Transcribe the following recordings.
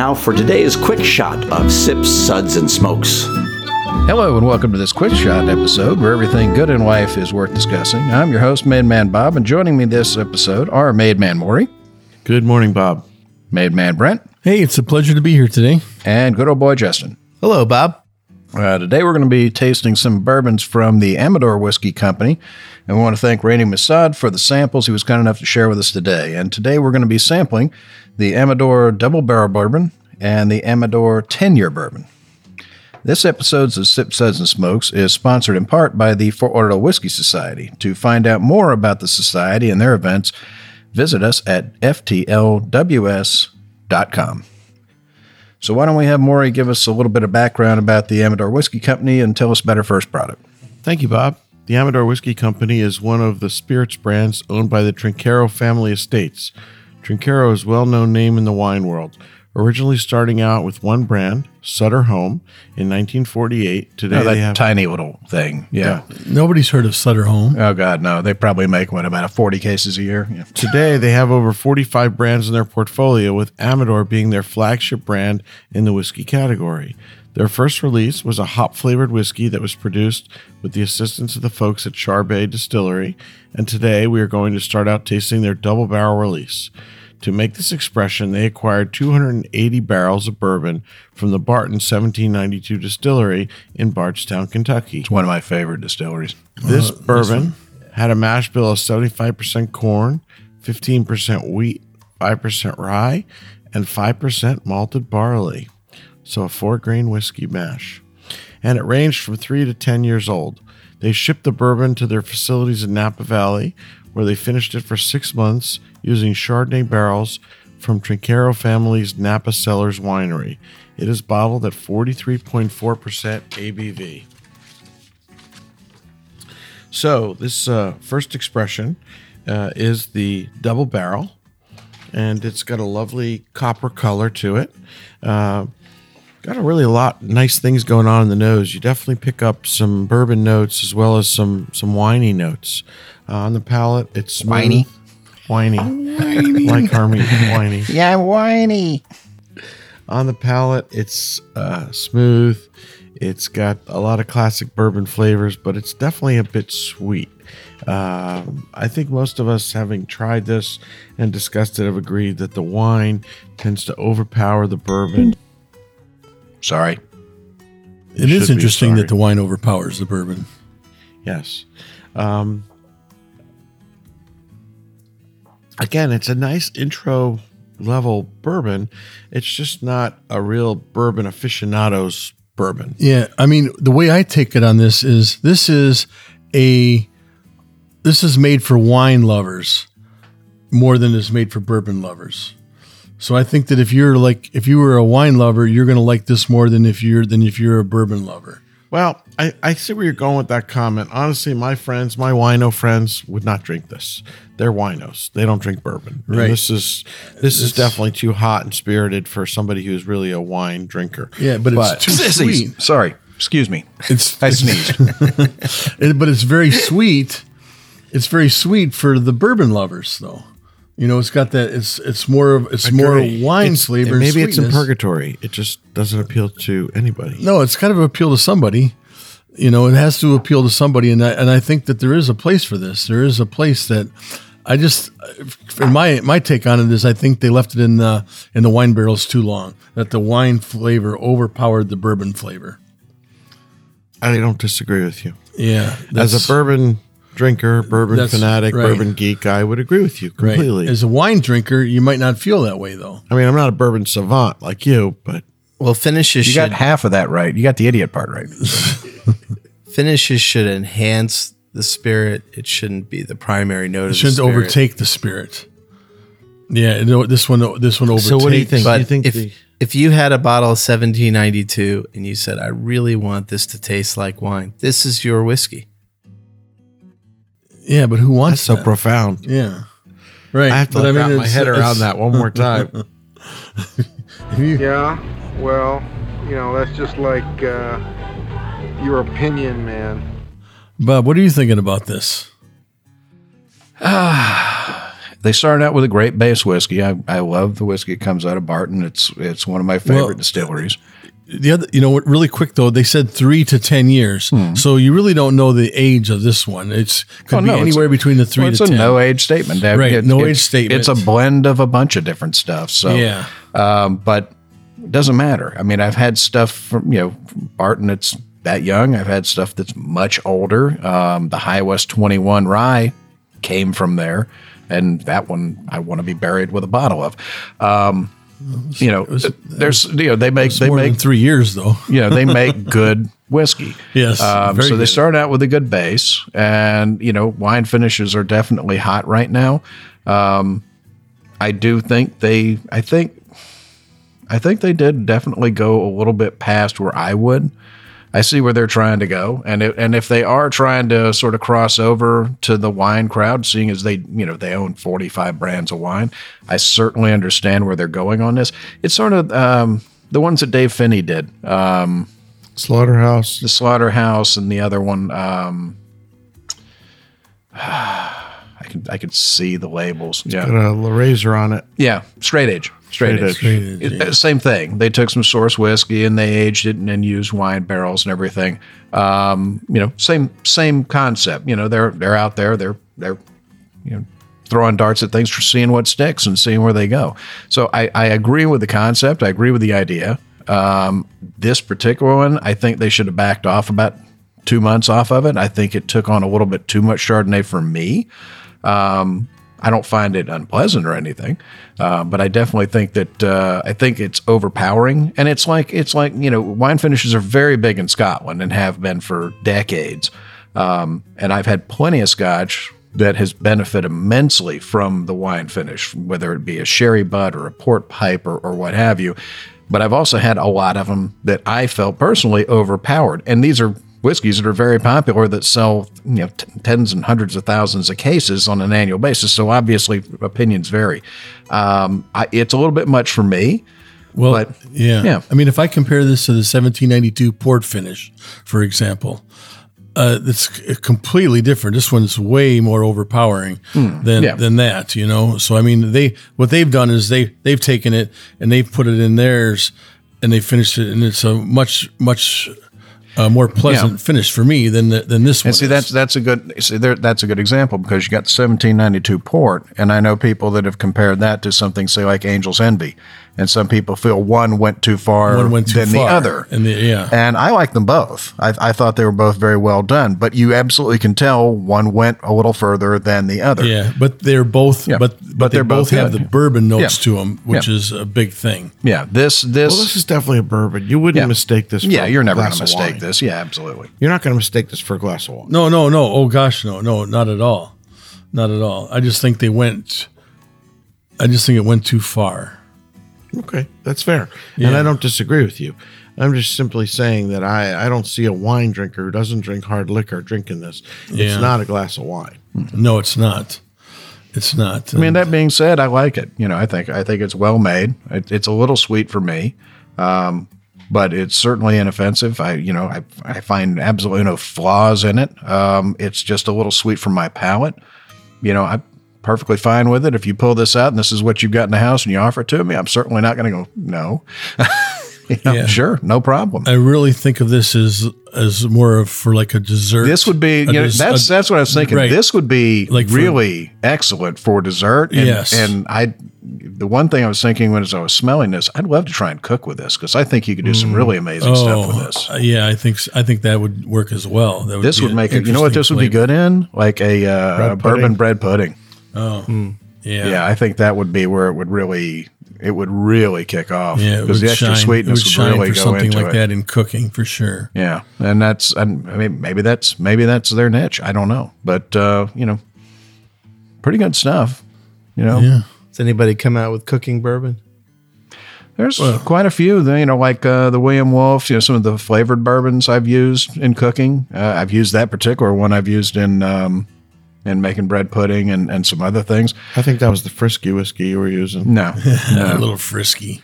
Now for today's quick shot of Sips, Suds, and Smokes. Hello and welcome to this quick shot episode where everything good in life is worth discussing. I'm your host, Made Man Bob, and joining me this episode are Made Man Maury, Good morning, Bob. Made Man Brent, Hey, it's a pleasure to be here today. and good old boy Justin. Hello, Bob. Uh, today we're going to be tasting some bourbons from the Amador Whiskey Company, and we want to thank Randy Masad for the samples he was kind enough to share with us today. And today we're going to be sampling the Amador Double Barrel Bourbon and the Amador 10 Year Bourbon. This episode's of Sip Suds and Smokes is sponsored in part by the Fort Lauderdale Whiskey Society. To find out more about the society and their events, visit us at ftlws.com. So why don't we have Maury give us a little bit of background about the Amador Whiskey Company and tell us about our first product? Thank you, Bob. The Amador Whiskey Company is one of the spirits brands owned by the Trinchero family estates. Trinchero is a well known name in the wine world. Originally starting out with one brand, Sutter Home, in 1948. Today Oh, that they have tiny little thing. Yeah. Nobody's heard of Sutter Home. Oh God, no! They probably make what about 40 cases a year. Yeah. Today, they have over 45 brands in their portfolio, with Amador being their flagship brand in the whiskey category. Their first release was a hop flavored whiskey that was produced with the assistance of the folks at Charbay Distillery, and today we are going to start out tasting their double barrel release. To make this expression, they acquired 280 barrels of bourbon from the Barton 1792 distillery in Bardstown, Kentucky. It's one of my favorite distilleries. This uh, bourbon had a mash bill of 75% corn, 15% wheat, 5% rye, and 5% malted barley. So a four grain whiskey mash. And it ranged from three to 10 years old. They shipped the bourbon to their facilities in Napa Valley, where they finished it for six months using Chardonnay barrels from Trinchero family's Napa Cellars Winery. It is bottled at 43.4% ABV. So this uh, first expression uh, is the double barrel, and it's got a lovely copper color to it. Uh, got a really lot nice things going on in the nose. You definitely pick up some bourbon notes as well as some some winey notes uh, on the palate. It's smooth, Winey? whiny, like Harmony, whiny. Yeah, whiny. On the palate, it's uh, smooth. It's got a lot of classic bourbon flavors, but it's definitely a bit sweet. Um, I think most of us, having tried this and discussed it, have agreed that the wine tends to overpower the bourbon. Sorry. It should is interesting that the wine overpowers the bourbon. Yes. Um, again, it's a nice intro level bourbon. It's just not a real bourbon aficionado's bourbon. Yeah, I mean, the way I take it on this is this is a this is made for wine lovers more than it's made for bourbon lovers. So I think that if you're like if you were a wine lover, you're going to like this more than if you're than if you're a bourbon lover. Well, I, I see where you're going with that comment. Honestly, my friends, my wino friends, would not drink this. They're winos. They don't drink bourbon. And This is this is definitely too hot and spirited for somebody who's really a wine drinker. Yeah, but, But it's too sweet. Sorry. Excuse me. It's I sneezed. it, but it's very sweet. It's very sweet for the bourbon lovers, though. You know, it's got that. It's it's more of it's more wine It's- flavor. Maybe it's in purgatory. It just doesn't appeal to anybody. No, it's kind of appeal to somebody. You know, it has to appeal to somebody, and I, and I think that there is a place for this. There is a place that I just, in my my take on it is, I think they left it in the in the wine barrels too long. That the wine flavor overpowered the bourbon flavor. I don't disagree with you. Yeah, As a bourbon drinker, bourbon That's fanatic, right. bourbon geek, I would agree with you right. completely. As a wine drinker, you might not feel that way though. I mean, I'm not a bourbon savant like you, but Well, finishes You should got half of that right. You got the idiot part right. finishes should enhance the spirit. It shouldn't be the primary note. It shouldn't spirit. overtake the spirit. Yeah, you know, this one this one overtakes. So what do you think? But you think if the- if you had a bottle of 1792 and you said, "I really want this to taste like wine," this is your whiskey. Yeah, but who that's wants so that? profound. Yeah, right. I have to But wrap my it's- head around it's- that one more time. Yeah, well, you know, that's just like uh, your opinion, man. Bob, what are you thinking about this? Ah, they started out with a great base whiskey. I, I love the whiskey that comes out of Barton. It's it's one of my favorite Well, distilleries. The other, you know. Really quick though, they said three to ten years, so you really don't know the age of this one. It's could Oh, be no, it's- anywhere between the three Well, it's to a ten. no age statement. Dave. Right, It- no it's- age statement. It's a blend of a bunch of different stuff. So Yeah. um, but it doesn't matter. I mean, I've had stuff from you know Barton that's that young. I've had stuff that's much older. Um, the High West Twenty One Rye came from there, and that one I want to be buried with a bottle of. Um, you know, there's you know they make they make three years though. you know they make good whiskey. Yes, Um, so they good. start out with a good base, and you know wine finishes are definitely hot right now. Um, I do think they. I think. I think they did definitely go a little bit past where I would. I see where they're trying to go, and it, and if they are trying to sort of cross over to the wine crowd, seeing as they you know they own forty five brands of wine, I certainly understand where they're going on this. It's sort of um, the ones that Dave Phinney did. Um, Slaughterhouse. the slaughterhouse and the other one um I can I could see the labels. Got Yeah. a razor on it. Yeah, Straight Edge. Straight, Straight Edge. Straight Edge, It- yeah. Same thing. They took some source whiskey and they aged it and then used wine barrels and everything. Um, you know, same same concept. You know, they're they're out there, they're they're you know throwing darts at things for seeing what sticks and seeing where they go. So I, I agree with the concept. I agree with the idea. Um, this particular one, I think they should have backed off about two months off of it. I think it took on a little bit too much Chardonnay for me. Um, I don't find it unpleasant or anything, uh, but I definitely think that uh, I think it's overpowering, and it's like it's like you know wine finishes are very big in Scotland and have been for decades, um, and I've had plenty of Scotch that has benefited immensely from the wine finish, whether it be a sherry butt or a port pipe or, or what have you. But I've also had a lot of them that I felt personally overpowered, and these are whiskeys that are very popular that sell you know t- tens and hundreds of thousands of cases on an annual basis. So obviously opinions vary. Um, I, it's a little bit much for me. Well, But, yeah. yeah. I mean, if I compare this to the 1792 port finish, for example, uh, it's completely different. This one's way more overpowering than Hmm. yeah. than that. You know, so I mean, they what they've done is they they've taken it and they've put it in theirs, and they finished it, and it's a much much uh, more pleasant Yeah. finish for me than the, than this one. And see, is. that's that's a good see there, that's a good example because you got the 1792 port, and I know people that have compared that to something say like Angel's Envy, and some people feel one went too far one went too than far, the other. and the, yeah. And I like them both. I, I thought they were both very well done, but you absolutely can tell one went a little further than the other. Yeah, but they're both, Yeah, but but but, they both, both have the bourbon notes Yeah. to them, which Yeah. is a big thing. Yeah, this this, Well, this is definitely a bourbon. You wouldn't Yeah. mistake this. For yeah, you're a never going glass to of mistake wine. this. Yeah, absolutely. You're not going to mistake this for a glass of wine. No, no, no. Oh gosh, no, no, not at all, not at all. I just think they went. I just think it went too far. Okay, that's fair, and I don't disagree with you. I'm just simply saying that I, I don't see a wine drinker who doesn't drink hard liquor drinking this. Yeah. It's not a glass of wine. No, it's not. It's not. I mean, that being said, I like it. You know, I think I think it's well made. It, it's a little sweet for me, um, but it's certainly inoffensive. I you know I I find absolutely no flaws in it. Um, it's just a little sweet for my palate. You know, I'm perfectly fine with it. If you pull this out and this is what you've got in the house and you offer it to me, I'm certainly not going to go no. You know, Yeah. Sure, no problem. I really think of this as as more of for like a dessert. This would be, A you know, des- that's a- that's what I was thinking. right. This would be Like for- really excellent for dessert. And, Yes. and I, the one thing I was thinking when as I was smelling this, I'd love to try and cook with this because I think you could do some really amazing stuff with this. uh, yeah, I think I think that would work as well. That This would make it. You know what this would be good in? Like a uh, Bread bourbon bread pudding? Bread pudding. Yeah, Yeah. I think that would be where it would really, it would really kick off. yeah. it because the extra shine- it sweetness would would, shine really for go something into like it. that in cooking for sure. Yeah, and that's and I mean maybe that's maybe that's their niche. I don't know, but uh, you know, pretty good stuff. You know, Yeah. Does anybody come out with cooking bourbon? there's quite a few. You know, like uh, the William Wolf. You know, some of the flavored bourbons I've used in cooking. Uh, I've used that particular one. I've used in um, in making bread pudding and and some other things. I think that was the frisky whiskey you were using. No, a little frisky.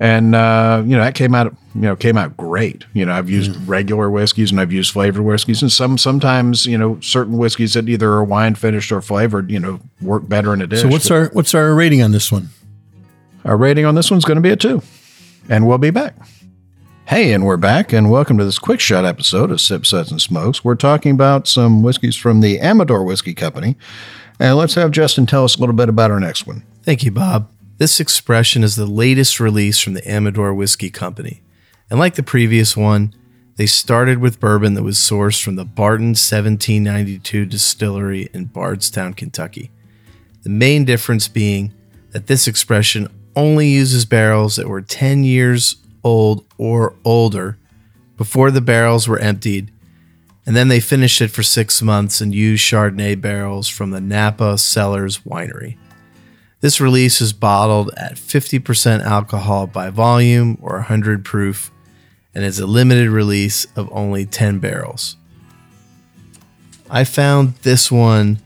and uh, you know that came out you know came out great. You know, I've used Mm. regular whiskeys and I've used flavored whiskeys, and some sometimes you know certain whiskeys that either are wine finished or flavored, you know, work better in a dish. So what's our what's our rating on this one? Our rating on this one's going to be a two, and we'll be back. Hey, and we're back, and welcome to this quick shot episode of Sip Suds and Smokes. We're talking about some whiskeys from the Amador Whiskey Company, and let's have Justin tell us a little bit about our next one. Thank you, Bob. This expression is the latest release from the Amador Whiskey Company. And like the previous one, they started with bourbon that was sourced from the Barton 1792 distillery in Bardstown, Kentucky. The main difference being that this expression only uses barrels that were 10 years old or older before the barrels were emptied, and then they finished it for six months and used Chardonnay barrels from the Napa Cellars Winery. This release is bottled at 50% alcohol by volume or 100 proof and is a limited release of only 10 barrels. I found this one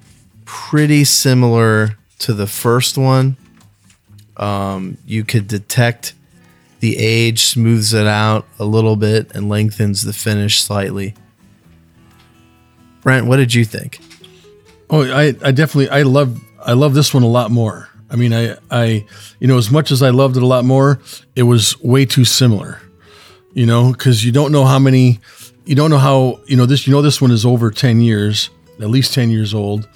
pretty similar to the first one. Um, you could detect the age smooths it out a little bit and lengthens the finish slightly. Brent, what did you think? Oh, I, I definitely I love I love this one a lot more. I mean, I I you know as much as I loved it a lot more, it was way too similar. You know, because you don't know how many, you don't know how you know this. You know this one is over ten years, at least ten years old,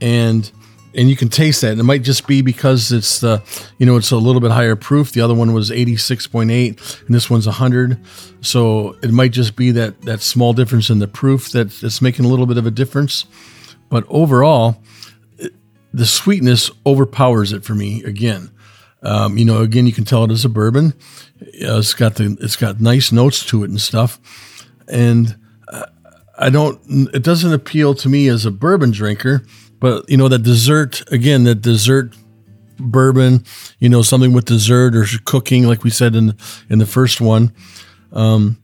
and and you can taste that. And it might just be because it's the you know it's a little bit higher proof. The other one was eighty six point eight, and this one's hundred. So it might just be that that small difference in the proof that that's making a little bit of a difference. But overall, the sweetness overpowers it for me again. Um, you know, again, you can tell it is a bourbon. Uh, it's got the it's got nice notes to it and stuff, and uh, I don't. It doesn't appeal to me as a bourbon drinker, but you know that dessert again, that dessert bourbon. You know, something with dessert or cooking, like we said in in the first one. Um,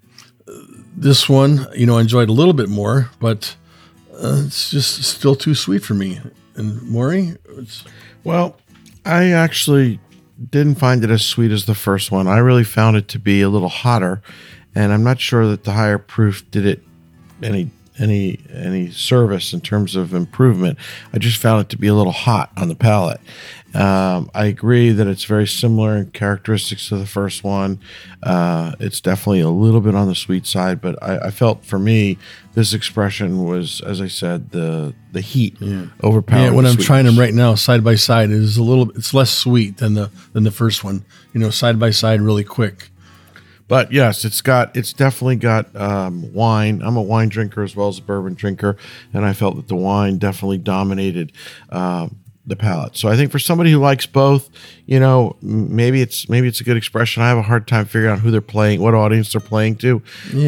this one, you know, I enjoyed a little bit more, but uh, it's just still too sweet for me. And Maury, Well, I actually didn't find it as sweet as the first one. I really found it to be a little hotter, and I'm not sure that the higher proof did it any any any service in terms of improvement. I just found it to be a little hot on the palate. Um, I agree that it's very similar in characteristics to the first one. Uh, it's definitely a little bit on the sweet side, but I, I felt for me this expression was, as I said, the the heat overpowered. yeah, when I'm trying them right now, side by side, it is a little. It's less sweet than the than the first one. You know, side by side, really quick. But yes, it's got it's definitely got um, wine. I'm a wine drinker as well as a bourbon drinker, and I felt that the wine definitely dominated um, the palate. So I think for somebody who likes both, you know, maybe it's maybe it's a good expression. I have a hard time figuring out who they're playing, what audience they're playing to,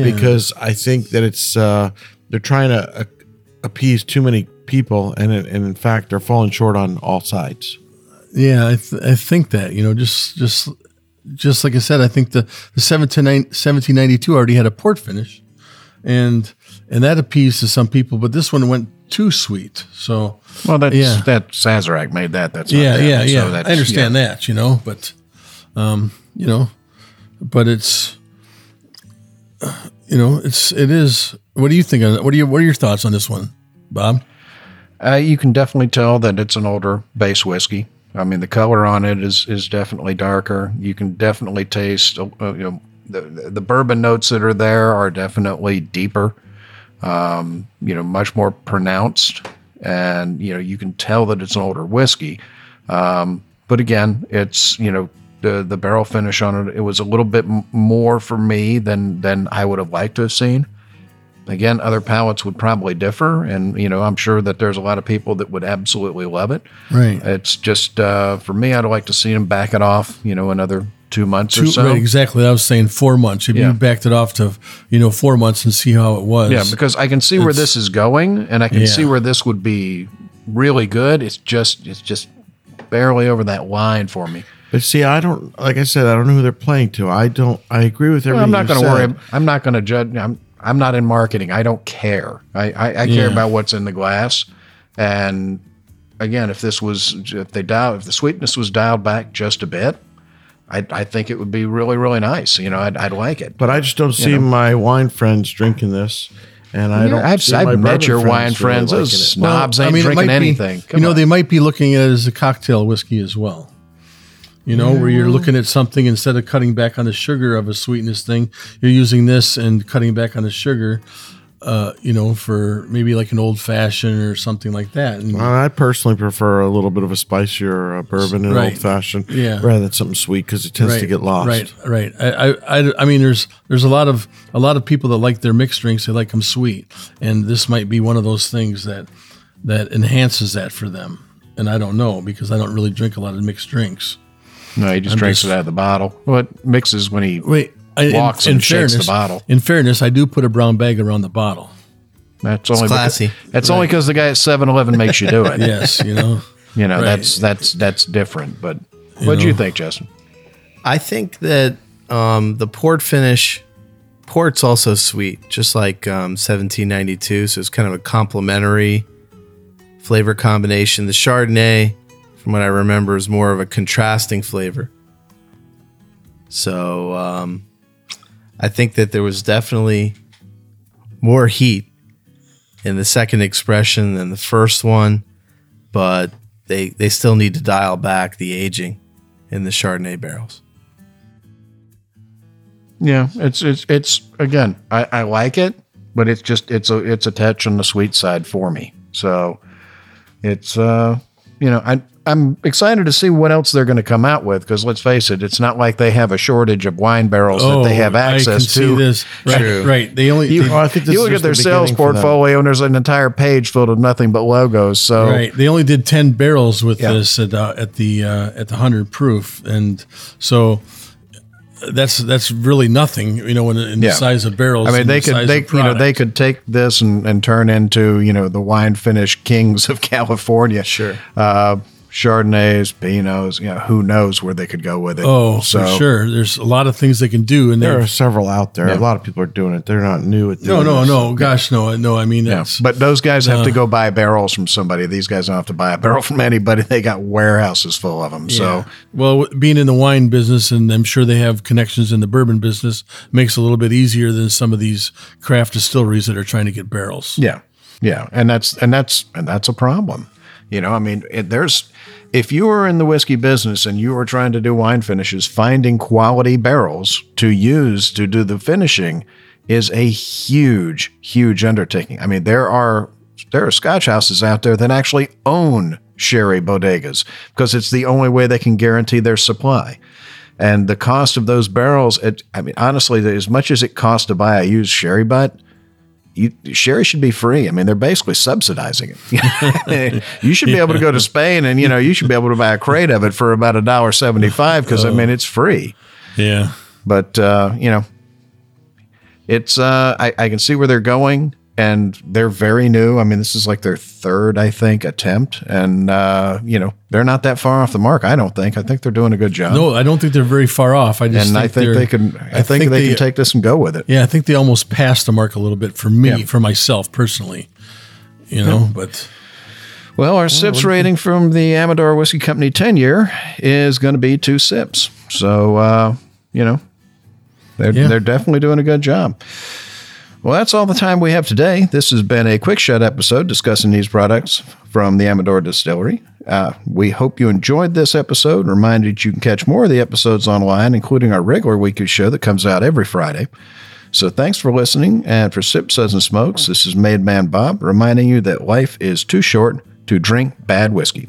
because I think that it's uh, they're trying to uh, appease too many people, and and in fact they're falling short on all sides. Yeah, I, th- I think that you know, just just just like I said, I think the the 1790 1792 already had a port finish, and and that appeased to some people, but this one went too sweet. So Well, that's Yeah. that Sazerac made that. That's not yeah, them. yeah, So yeah. that's- I understand yeah. that, you know, but um, you know, but it's uh, you know, it's it is. What do you think? Of, what are your what are your thoughts on this one, Bob? Uh, you can definitely tell that it's an older base whiskey. I mean, the color on it is is definitely darker. You can definitely taste, uh, you know, the the bourbon notes that are there are definitely deeper. Um, you know, much more pronounced, and you know you can tell that it's an older whiskey. Um, but again, it's you know the the barrel finish on it. It was a little bit more for me than than I would have liked to have seen. Again, other palates would probably differ, and you know I'm sure that there's a lot of people that would absolutely love it. Right. It's just uh, for me, I'd like to see them back it off. You know, another two months or so. right, exactly. I was saying four months. If Yeah. you backed it off to you know four months and see how it was. Yeah, because I can see where this is going, and I can Yeah. see where this would be really good. It's just it's just barely over that line for me. But see, I don't like I said, I don't know who they're playing to. I don't. I agree with everything. Well, I'm not going to worry. I'm not going to judge. I'm I'm not in marketing. I don't care. I I, I care Yeah. about what's in the glass. And again, if this was if they dial if the sweetness was dialed back just a bit, I, I think it would be really, really nice. You know, I'd, I'd like it. But I just don't see know. my wine friends drinking this, and I don't. I've, see I've met bourbon your wine friends. really Those liking it. snobs ain't it drinking might anything. Be, Come you know, on. they might be looking at it as a cocktail whiskey as well. You know, where you're looking at something instead of cutting back on the sugar of a sweetness thing, you're using this and cutting back on the sugar. Uh, you know, for maybe like an old fashioned or something like that. And, Well, I personally prefer a little bit of a spicier uh, bourbon and Right. old fashioned, Yeah. rather than something sweet because it tends to get lost. Right, right. I, I, I, I mean, there's there's a lot of a lot of people that like their mixed drinks. They like them sweet, and this might be one of those things that that enhances that for them. And I don't know because I don't really drink a lot of mixed drinks. No, he just I'm drinks just- it out of the bottle. Well, it mixes when he Wait, I, walks and shakes the bottle. In fairness, I do put a brown bag around the bottle. That's only classy. Because, that's only because the guy at 7-Eleven makes you do it. Yes, you know. You know, Right. that's that's that's different. But what do you think, Justin? I think that um, the port finish, port's also sweet, just like um, 1792. So it's kind of a complementary flavor combination. The Chardonnay, from what I remember, is more of a contrasting flavor. So um, I think that there was definitely more heat in the second expression than the first one, but they they still need to dial back the aging in the Chardonnay barrels. Yeah, it's it's it's again, I, I like it, but it's just it's a it's a touch on the sweet side for me. So it's uh you know, I I'm excited to see what else they're going to come out with because let's face it, it's not like they have a shortage of wine barrels that they have Oh, I access can to. see this. Right, True. right. They only You, they, Well, I think this you look at their the sales beginning for them. portfolio, and there's an entire page filled with nothing but logos. So Right. They only did ten barrels with Yeah. this at uh, at the uh, at the hundred proof, and so that's that's really nothing. You know, in, in Yeah. the size of barrels. I mean, they the could, they, you know, they could take this and, and turn into, you know, the wine finish kings of California. Sure. Uh, Chardonnays, Pinots, you know, who knows where they could go with it. Oh, for sure. There's a lot of things they can do, and There they're several out there. A lot of people are doing it. They're not new at no, doing no, this. no. Gosh, no, no. I mean, Yeah, but those guys have to Uh, go buy barrels from somebody. These guys don't have to buy a barrel from anybody. They got warehouses full of them. Yeah. So well, being in the wine business, and I'm sure they have connections in the bourbon business, makes it a little bit easier than some of these craft distilleries that are trying to get barrels. Yeah, yeah, and that's and that's and that's a problem. You know, I mean, it, there's if you are in the whiskey business and you are trying to do wine finishes, finding quality barrels to use to do the finishing is a huge, huge undertaking. I mean, there are there are Scotch houses out there that actually own sherry bodegas because it's the only way they can guarantee their supply. And the cost of those barrels, it, I mean, honestly, as much as it costs to buy a used sherry butt, you, sherry should be free. I mean, they're basically subsidizing it. you should be able to go to Spain and you know you should be able to buy a crate of it for about a dollar seventy five because I mean it's free. Yeah. But uh, you know, it's uh, I, I can see where they're going, and they're very new. I mean, this is like their third, I think, attempt, and uh, you know they're not that far off the mark. I don't think. I think they're doing a good job. No, I don't think they're very far off. I just and think I think they're- can. I, think, they, can take this and go with it. Yeah, I think they almost passed the mark a little bit for me, Yeah. for myself personally. You know, but Well, our sips rating from the Amador Whiskey Company 10 year is going to be two sips. So, uh, you know, they're, Yeah. they're definitely doing a good job. Well, that's all the time we have today. This has been a quick shot episode discussing these products from the Amador Distillery. Uh, we hope you enjoyed this episode. Reminded you can catch more of the episodes online, including our regular weekly show that comes out every Friday. So thanks for listening. And for Sip Suds and Smokes, this is Made Man Bob reminding you that life is too short to drink bad whiskey.